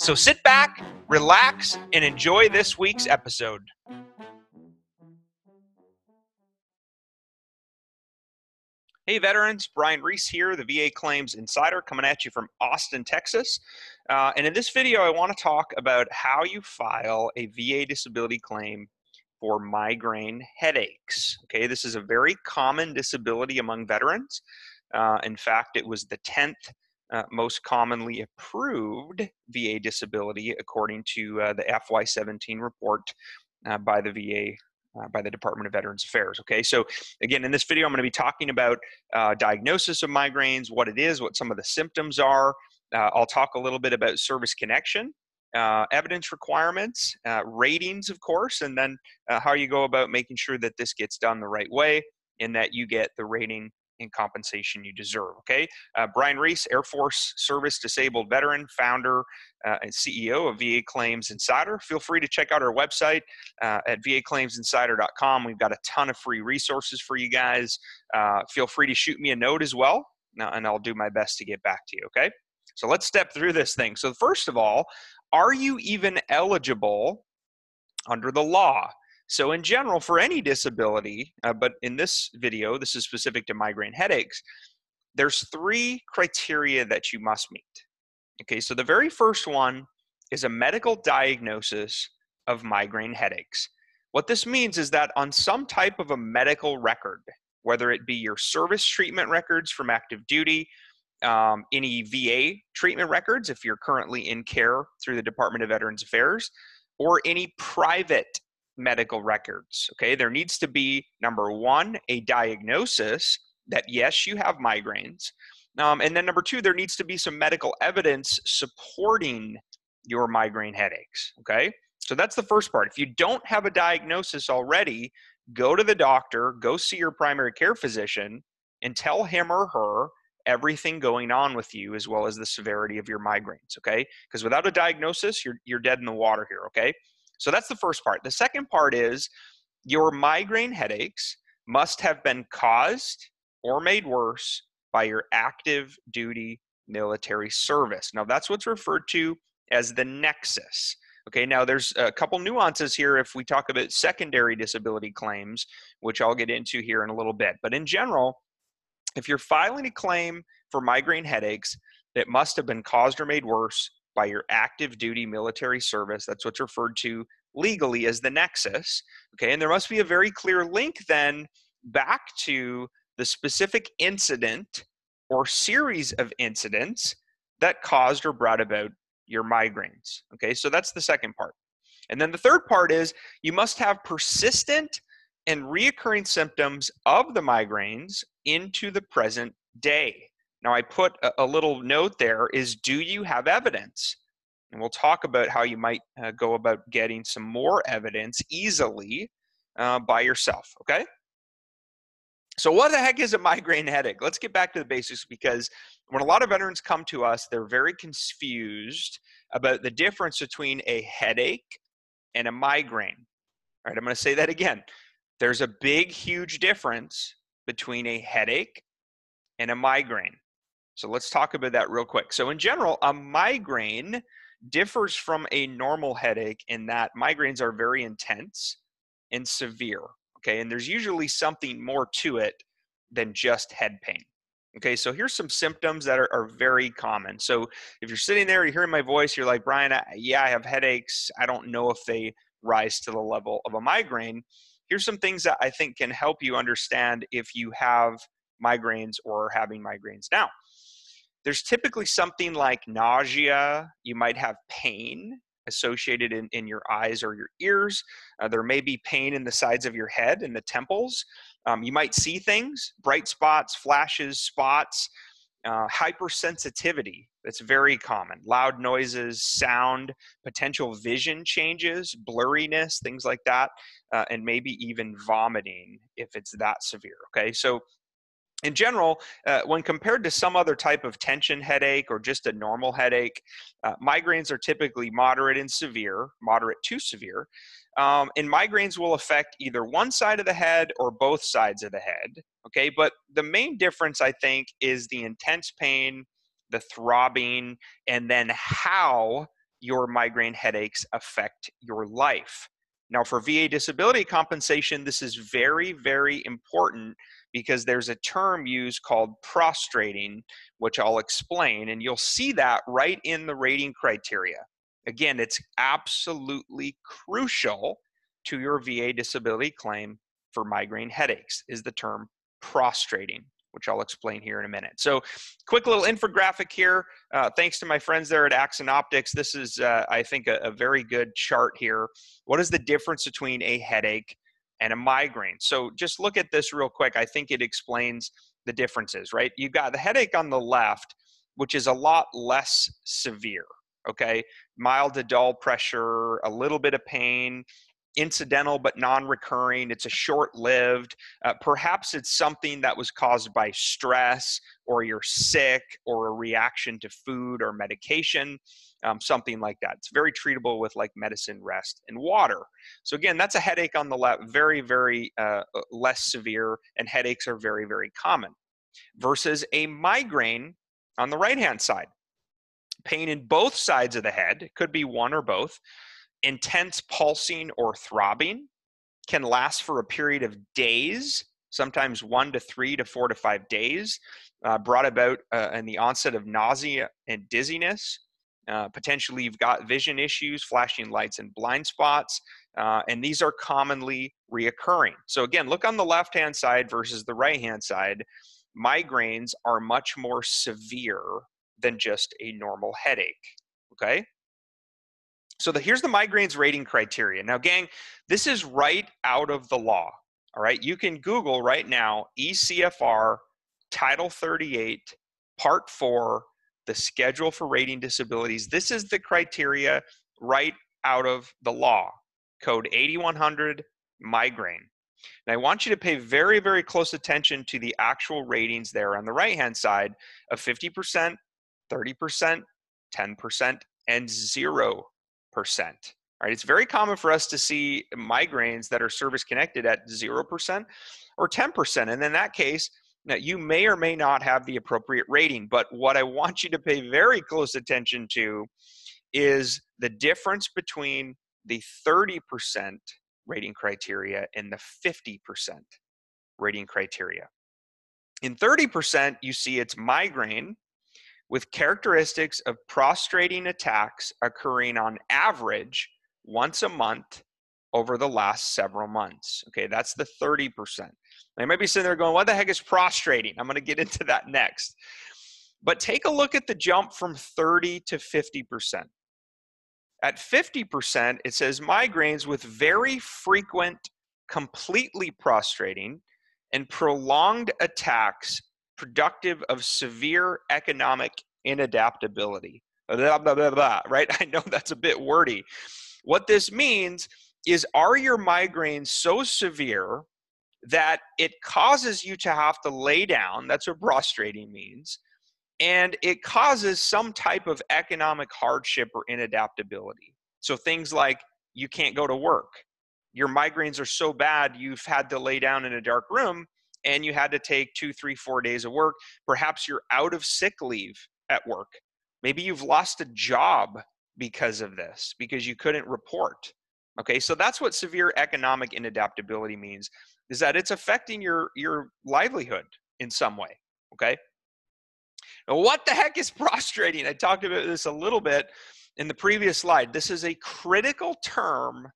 So sit back, relax, and enjoy this week's episode. Hey, veterans, Brian Reese here, the VA Claims Insider, coming at you from Austin, Texas. Uh, and in this video, I want to talk about how you file a VA disability claim for migraine headaches. Okay, this is a very common disability among veterans. Uh, in fact, it was the 10th uh, most commonly approved VA disability according to uh, the FY17 report uh, by the VA. Uh, by the Department of Veterans Affairs. Okay, so again, in this video, I'm going to be talking about uh, diagnosis of migraines, what it is, what some of the symptoms are. Uh, I'll talk a little bit about service connection, evidence requirements, ratings, of course, and then how you go about making sure that this gets done the right way and that you get the rating and compensation you deserve. Okay, uh, Brian Reese, Air Force Service Disabled Veteran, founder uh, and CEO of VA Claims Insider. Feel free to check out our website uh, at vaclaimsinsider.com. We've got a ton of free resources for you guys. Uh, feel free to shoot me a note as well, and I'll do my best to get back to you. Okay, so let's step through this thing. So first of all, are you even eligible under the law so, in general, for any disability, uh, but in this video, this is specific to migraine headaches, there's three criteria that you must meet. Okay, so the very first one is a medical diagnosis of migraine headaches. What this means is that on some type of a medical record, whether it be your service treatment records from active duty, um, any VA treatment records if you're currently in care through the Department of Veterans Affairs, or any private medical records. Okay, there needs to be number one, a diagnosis that yes, you have migraines. Um, and then number two, there needs to be some medical evidence supporting your migraine headaches. Okay, so that's the first part. If you don't have a diagnosis already, go to the doctor, go see your primary care physician, and tell him or her everything going on with you as well as the severity of your migraines okay because without a diagnosis you're you're dead in the water here okay so that's the first part. The second part is your migraine headaches must have been caused or made worse by your active duty military service. Now, that's what's referred to as the nexus. Okay, now there's a couple nuances here if we talk about secondary disability claims, which I'll get into here in a little bit. But in general, if you're filing a claim for migraine headaches that must have been caused or made worse by your active duty military service. That's what's referred to legally as the nexus. Okay, and there must be a very clear link then back to the specific incident or series of incidents that caused or brought about your migraines. Okay, so that's the second part. And then the third part is you must have persistent and reoccurring symptoms of the migraines into the present day. Now, I put a, a little note there is do you have evidence? And we'll talk about how you might uh, go about getting some more evidence easily uh, by yourself, okay? So, what the heck is a migraine headache? Let's get back to the basics because when a lot of veterans come to us, they're very confused about the difference between a headache and a migraine. All right, I'm going to say that again. There's a big, huge difference between a headache and a migraine. So let's talk about that real quick. So, in general, a migraine differs from a normal headache in that migraines are very intense and severe. Okay, and there's usually something more to it than just head pain. Okay, so here's some symptoms that are, are very common. So if you're sitting there, you're hearing my voice, you're like, Brian, I, yeah, I have headaches. I don't know if they rise to the level of a migraine. Here's some things that I think can help you understand if you have migraines or are having migraines now there's typically something like nausea, you might have pain associated in, in your eyes or your ears. Uh, there may be pain in the sides of your head and the temples. Um, you might see things, bright spots, flashes, spots. uh, hypersensitivity that's very common loud noises sound potential vision changes blurriness things like that uh, and maybe even vomiting if it's that severe okay so in general, uh, when compared to some other type of tension headache or just a normal headache, uh, migraines are typically moderate and severe, moderate to severe. Um, and migraines will affect either one side of the head or both sides of the head. Okay, but the main difference, I think, is the intense pain, the throbbing, and then how your migraine headaches affect your life. Now, for VA disability compensation, this is very, very important because there's a term used called prostrating, which I'll explain, and you'll see that right in the rating criteria. Again, it's absolutely crucial to your VA disability claim for migraine headaches is the term prostrating which I'll explain here in a minute. So, quick little infographic here. Uh, thanks to my friends there at Axon Optics. This is, uh, I think, a, a, very good chart here. What is the difference between a headache and a migraine. So just look at this real quick. I think it explains the differences, right? You've got the headache on the left, which is a lot less severe, okay? Mild to dull pressure, a little bit of pain, incidental but non recurring. It's a short lived. Uh, perhaps it's something that was caused by stress or you're sick or a reaction to food or medication, um, something like that. It's very treatable with like medicine, rest, and water. So, again, that's a headache on the left, very, very uh, uh less severe, and headaches are very, very common versus a migraine on the right hand side. Pain in both sides of the head, it could be one or both intense pulsing or throbbing can last for a period of days, sometimes one to three to four to five days, uh, brought about uh, in the onset of nausea and dizziness. Uh, potentially, you've got vision issues, flashing lights, and blind spots, uh, and these are commonly reoccurring. So, again, look on the left hand side versus the right hand side. Migraines are much more severe than just a normal headache. Okay. So the, here's the migraines rating criteria. Now, gang, this is right out of the law. All right, you can Google right now ECFR Title 38, Part 4, the schedule for rating disabilities. This is the criteria right out of the law. Code 8100 migraine. And I want you to pay very, very close attention to the actual ratings there on the right hand side of 50%, 30%, 10%, and 0%. Right? It's very common for us to see migraines that are service connected at 0% or 10%. And in that case, now you may or may not have the appropriate rating. But what I want you to pay very close attention to is the difference between the 30% rating criteria and the 50% rating criteria. In 30%, you see it's migraine with characteristics of prostrating attacks occurring on average once a month over the last several months. Okay, that's the 30%. They might be sitting there going, What the heck is prostrating? I'm going to get into that next. But take a look at the jump from 30 to 50%. At 50%, it says migraines with very frequent, completely prostrating, and prolonged attacks productive of severe economic inadaptability. Blah, blah, blah, right? I know that's a bit wordy. What this means is are your migraines so severe that it causes you to have to lay down? That's what prostrating means. And it causes some type of economic hardship or inadaptability. So things like you can't go to work. Your migraines are so bad, you've had to lay down in a dark room and you had to take two, three, four days of work. Perhaps you're out of sick leave at work. Maybe you've lost a job because of this, because you couldn't report. Okay, so that's what severe economic inadaptability means, is that it's affecting your your livelihood in some way. Okay. Now, what the heck is prostrating? I talked about this a little bit in the previous slide. This is a critical term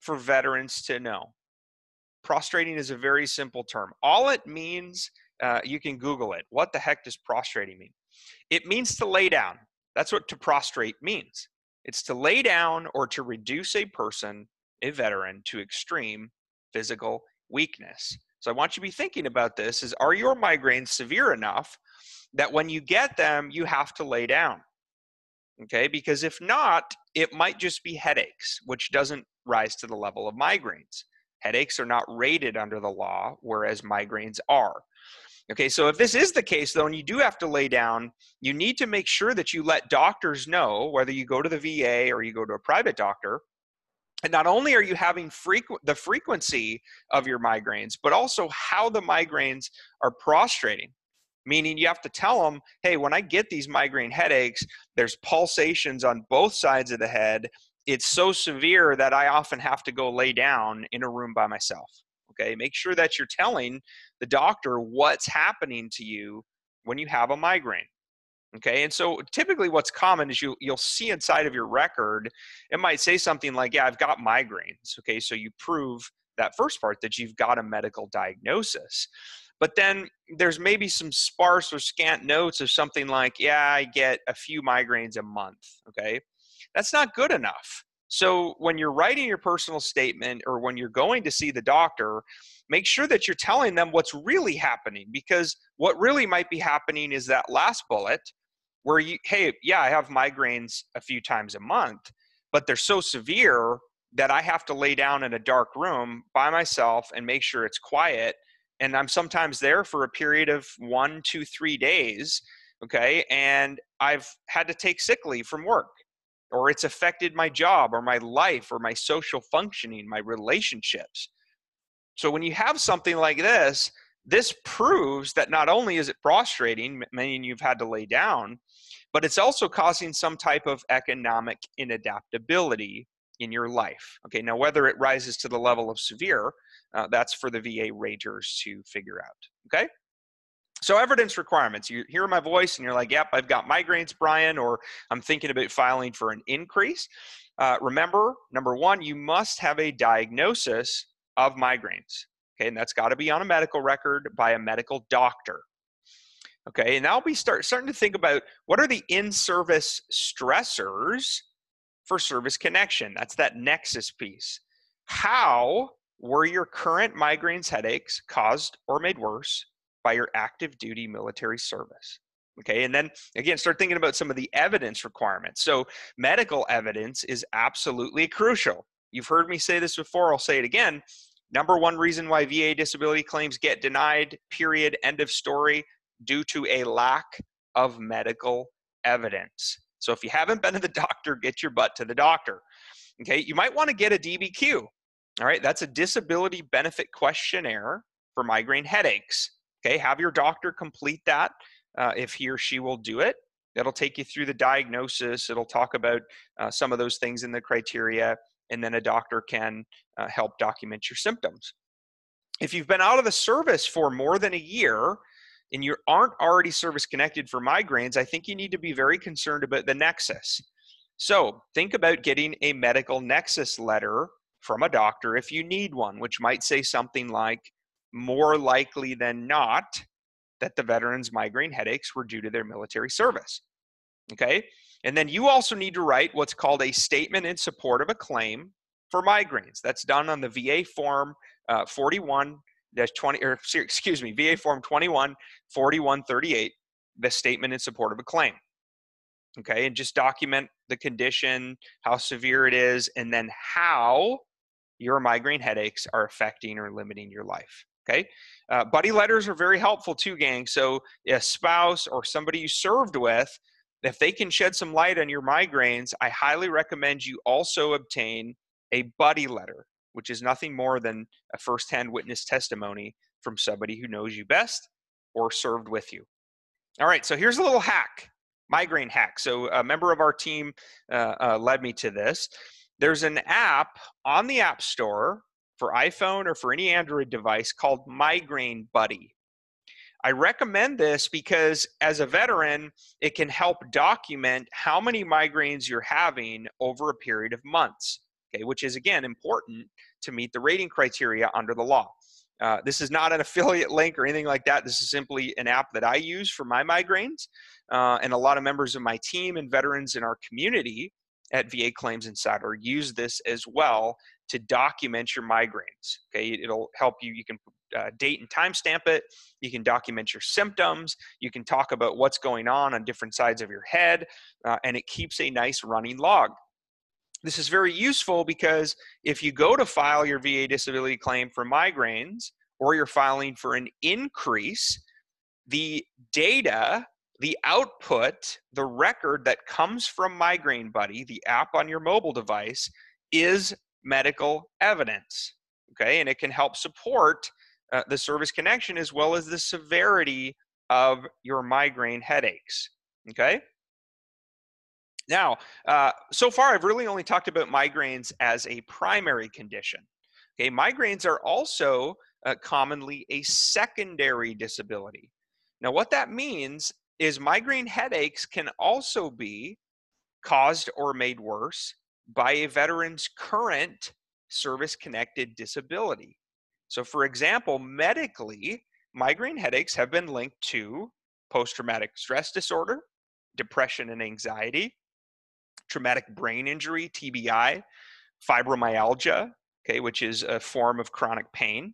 for veterans to know. Prostrating is a very simple term. All it means, uh, you can Google it. What the heck does prostrating mean? It means to lay down. That's what to prostrate means. It's to lay down or to reduce a person, a veteran, to extreme physical weakness. So I want you to be thinking about this is are your migraines severe enough that when you get them, you have to lay down. Okay, because if not, it might just be headaches, which doesn't rise to the level of migraines. Headaches are not rated under the law, whereas migraines are. Okay, so if this is the case, though, and you do have to lay down, you need to make sure that you let doctors know, whether you go to the VA or you go to a private doctor, and not only are you having frequent the frequency of your migraines, but also how the migraines are prostrating. Meaning, you have to tell them, hey, when I get these migraine headaches, there's pulsations on both sides of the head. It's so severe that I often have to go lay down in a room by myself. Okay, make sure that you're telling the doctor what's happening to you when you have a migraine. Okay, and so typically what's common is you you'll see inside of your record, it might say something like, "Yeah, I've got migraines." Okay, so you prove that first part that you've got a medical diagnosis. But then there's maybe some sparse or scant notes of something like, "Yeah, I get a few migraines a month." Okay, that's not good enough. So when you're writing your personal statement or when you're going to see the doctor, make sure that you're telling them what's really happening because what really might be happening is that last bullet where you hey, yeah, I have migraines a few times a month, but they're so severe that I have to lay down in a dark room by myself and make sure it's quiet and I'm sometimes there for a period of one, two, three days. Okay. And I've had to take sick leave from work or it's affected my job or my life or my social functioning, my relationships. So when you have something like this, this proves that not only is it prostrating, meaning you've had to lay down, but it's also causing some type of economic inadaptability in your life. Okay, now whether it rises to the level of severe, uh, that's for the VA raters to figure out. Okay. So evidence requirements. You hear my voice and you're like, "Yep, I've got migraines, Brian," or "I'm thinking about filing for an increase." Uh, remember, number one, you must have a diagnosis of migraines. Okay, and that's got to be on a medical record by a medical doctor. Okay, and now we start starting to think about what are the in-service stressors for service connection. That's that nexus piece. How were your current migraines headaches caused or made worse by your active duty military service. Okay, and then again, start thinking about some of the evidence requirements. So, medical evidence is absolutely crucial. You've heard me say this before, I'll say it again. Number one reason why VA disability claims get denied, period, end of story, due to a lack of medical evidence. So, if you haven't been to the doctor, get your butt to the doctor. Okay, you might want to get a DBQ. All right, that's a disability benefit questionnaire for migraine headaches. Okay, have your doctor complete that uh, if he or she will do it. It'll take you through the diagnosis. It'll talk about uh, some of those things in the criteria, and then a doctor can uh, help document your symptoms. If you've been out of the service for more than a year and you aren't already service connected for migraines, I think you need to be very concerned about the nexus. So think about getting a medical nexus letter from a doctor if you need one, which might say something like, more likely than not that the veterans' migraine headaches were due to their military service. Okay? And then you also need to write what's called a statement in support of a claim for migraines. That's done on the VA form uh, 41 20 or excuse me, VA form 21 4138, the statement in support of a claim. Okay, and just document the condition, how severe it is, and then how your migraine headaches are affecting or limiting your life. Okay. Uh, buddy letters are very helpful too, gang. So a spouse or somebody you served with, if they can shed some light on your migraines, I highly recommend you also obtain a buddy letter, which is nothing more than a firsthand witness testimony from somebody who knows you best or served with you. All right, so here's a little hack, migraine hack. So a member of our team uh, uh, led me to this. There's an app on the App Store for iPhone or for any Android device called Migraine Buddy. I recommend this because as a veteran, it can help document how many migraines you're having over a period of months, okay, which is again important to meet the rating criteria under the law. Uh, this is not an affiliate link or anything like that. This is simply an app that I use for my migraines. Uh, and a lot of members of my team and veterans in our community at VA Claims Insider use this as well to document your migraines. Okay, it'll help you. You can uh, date and timestamp it. You can document your symptoms. You can talk about what's going on on different sides of your head, uh, and it keeps a nice running log. This is very useful because if you go to file your VA disability claim for migraines or you're filing for an increase, the data, the output, the record that comes from Migraine Buddy, the app on your mobile device, is medical evidence. Okay, and it can help support uh, the service connection as well as the severity of your migraine headaches. Okay. Now, uh, so far, I've really only talked about migraines as a primary condition. Okay, migraines are also uh, commonly a secondary disability. Now, what that means is migraine headaches can also be caused or made worse by a veteran's current service connected disability. So, for example, medically, migraine headaches have been linked to post traumatic stress disorder, depression and anxiety, traumatic brain injury, TBI, fibromyalgia, okay, which is a form of chronic pain,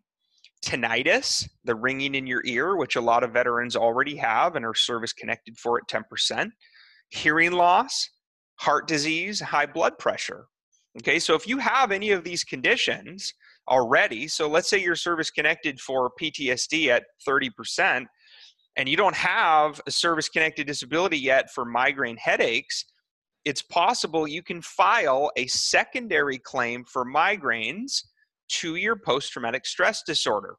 tinnitus, the ringing in your ear, which a lot of veterans already have and are service connected for at 10%, hearing loss, heart disease, high blood pressure. Okay, so if you have any of these conditions already, so let's say you're service connected for PTSD at 30%, and you don't have a service connected disability yet for migraine headaches, it's possible you can file a secondary claim for migraines to your post traumatic stress disorder.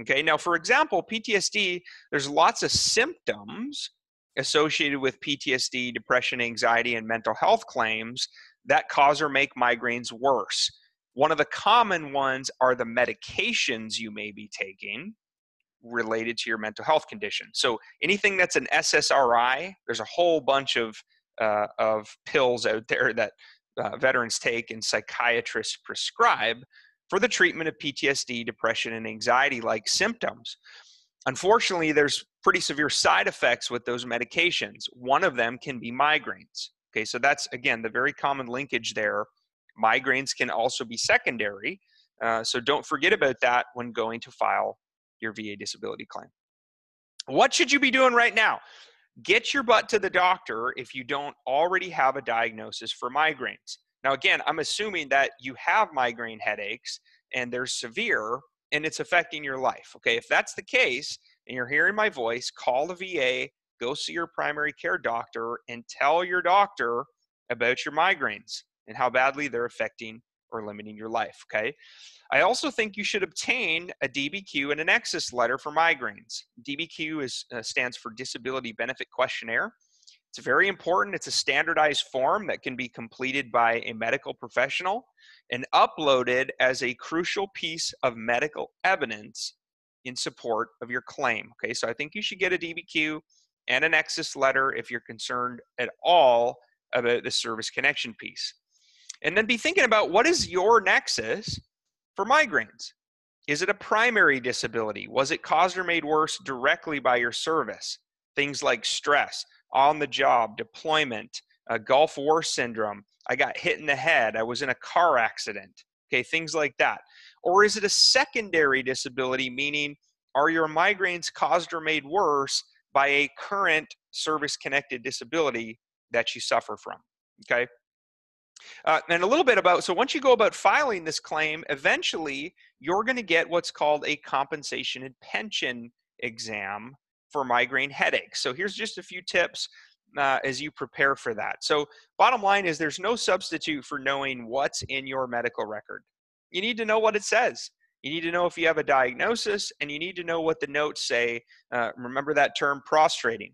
Okay, now for example, PTSD, there's lots of symptoms associated with PTSD, depression, anxiety, and mental health claims that cause or make migraines worse. One of the common ones are the medications you may be taking related to your mental health condition. So anything that's an SSRI, there's a whole bunch of uh, of pills out there that uh, veterans take and psychiatrists prescribe for the treatment of PTSD, depression, and anxiety like symptoms. Unfortunately, there's pretty severe side effects with those medications. One of them can be migraines. Okay, so that's again the very common linkage there. Migraines can also be secondary. Uh, so don't forget about that when going to file your VA disability claim. What should you be doing right now? get your butt to the doctor if you don't already have a diagnosis for migraines. Now, again, I'm assuming that you have migraine headaches and they're severe and it's affecting your life. Okay, if that's the case and you're hearing my voice, call the VA, go see your primary care doctor, and tell your doctor about your migraines and how badly they're affecting or limiting your life. Okay. I also think you should obtain a DBQ and an Nexus letter for migraines. DBQ is, uh, stands for Disability Benefit Questionnaire. It's very important. It's a standardized form that can be completed by a medical professional and uploaded as a crucial piece of medical evidence in support of your claim. Okay, so I think you should get a DBQ and a Nexus letter if you're concerned at all about the service connection piece. And then be thinking about what is your nexus for migraines? Is it a primary disability? Was it caused or made worse directly by your service? Things like stress, on the job, deployment, uh, Gulf War syndrome. I got hit in the head. I was in a car accident. Okay, things like that. Or is it a secondary disability, meaning are your migraines caused or made worse by a current service connected disability that you suffer from? Okay, uh, and a little bit about so once you go about filing this claim, eventually you're going to get what's called a compensation and pension exam for migraine headaches. So here's just a few tips uh, as you prepare for that. So, bottom line is there's no substitute for knowing what's in your medical record. You need to know what it says. You need to know if you have a diagnosis, and you need to know what the notes say. Uh, remember that term prostrating.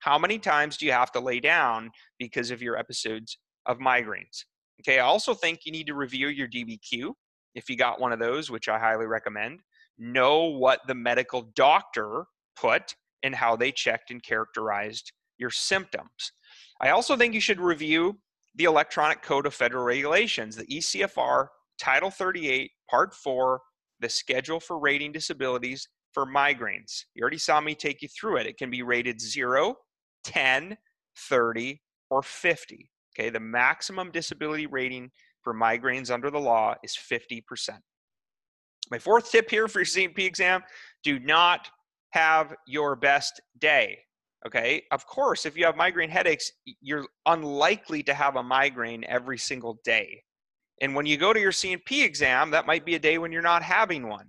How many times do you have to lay down because of your episodes of migraines. Okay, I also think you need to review your DBQ if you got one of those, which I highly recommend. Know what the medical doctor put and how they checked and characterized your symptoms. I also think you should review the Electronic Code of Federal Regulations, the ECFR Title 38, Part 4, the schedule for rating disabilities for migraines. You already saw me take you through it. It can be rated 0, 10, 30, or 50. Okay, the maximum disability rating for migraines under the law is 50%. My fourth tip here for your C&P exam do not have your best day. Okay. Of course, if you have migraine headaches, you're unlikely to have a migraine every single day. And when you go to your C&P exam, that might be a day when you're not having one.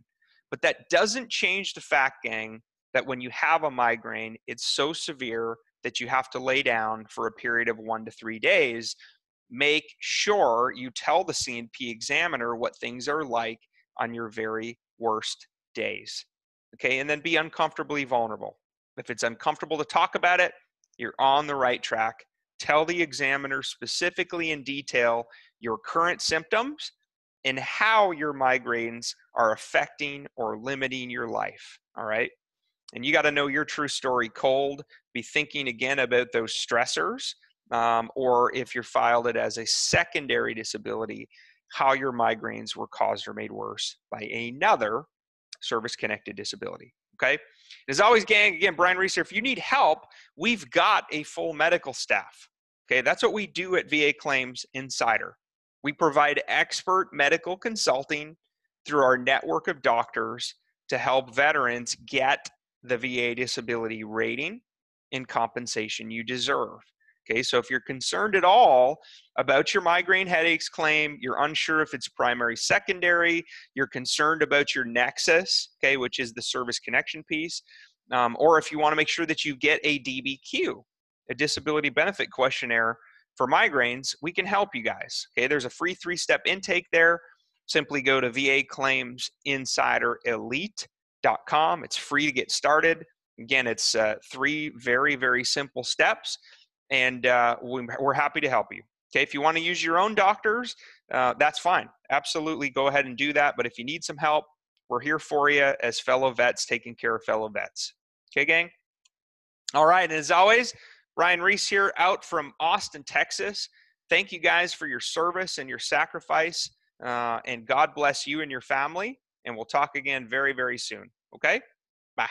But that doesn't change the fact, gang, that when you have a migraine, it's so severe that you have to lay down for a period of one to three days. Make sure you tell the C&P examiner what things are like on your very worst days. Okay, and then be uncomfortably vulnerable. If it's uncomfortable to talk about it, you're on the right track. Tell the examiner specifically in detail your current symptoms and how your migraines are affecting or limiting your life. All right. And you got to know your true story cold. Be thinking again about those stressors, um, or if you're filed it as a secondary disability, how your migraines were caused or made worse by another service connected disability. Okay. As always, gang, again, Brian Reese. If you need help, we've got a full medical staff. Okay. That's what we do at VA Claims Insider. We provide expert medical consulting through our network of doctors to help veterans get the VA disability rating and compensation you deserve. Okay, so if you're concerned at all about your migraine headaches claim, you're unsure if it's primary, secondary, you're concerned about your nexus, okay, which is the service connection piece, um, or if you want to make sure that you get a DBQ, a disability benefit questionnaire for migraines, we can help you guys. Okay, there's a free three step intake there. Simply go to VA Claims Insider. It's free to get started. Again, it's uh, three very, very simple steps and uh, we're happy to help you. Okay, if you want to use your own doctors, uh, that's fine. Absolutely, go ahead and do that. But if you need some help, we're here for you as fellow vets taking care of fellow vets. Okay, gang? All right, and as always, Brian Reese here out from Austin, Texas. Thank you guys for your service and your sacrifice. Uh, and God bless you and your family. And we'll talk again very, very soon. Okay? Bye.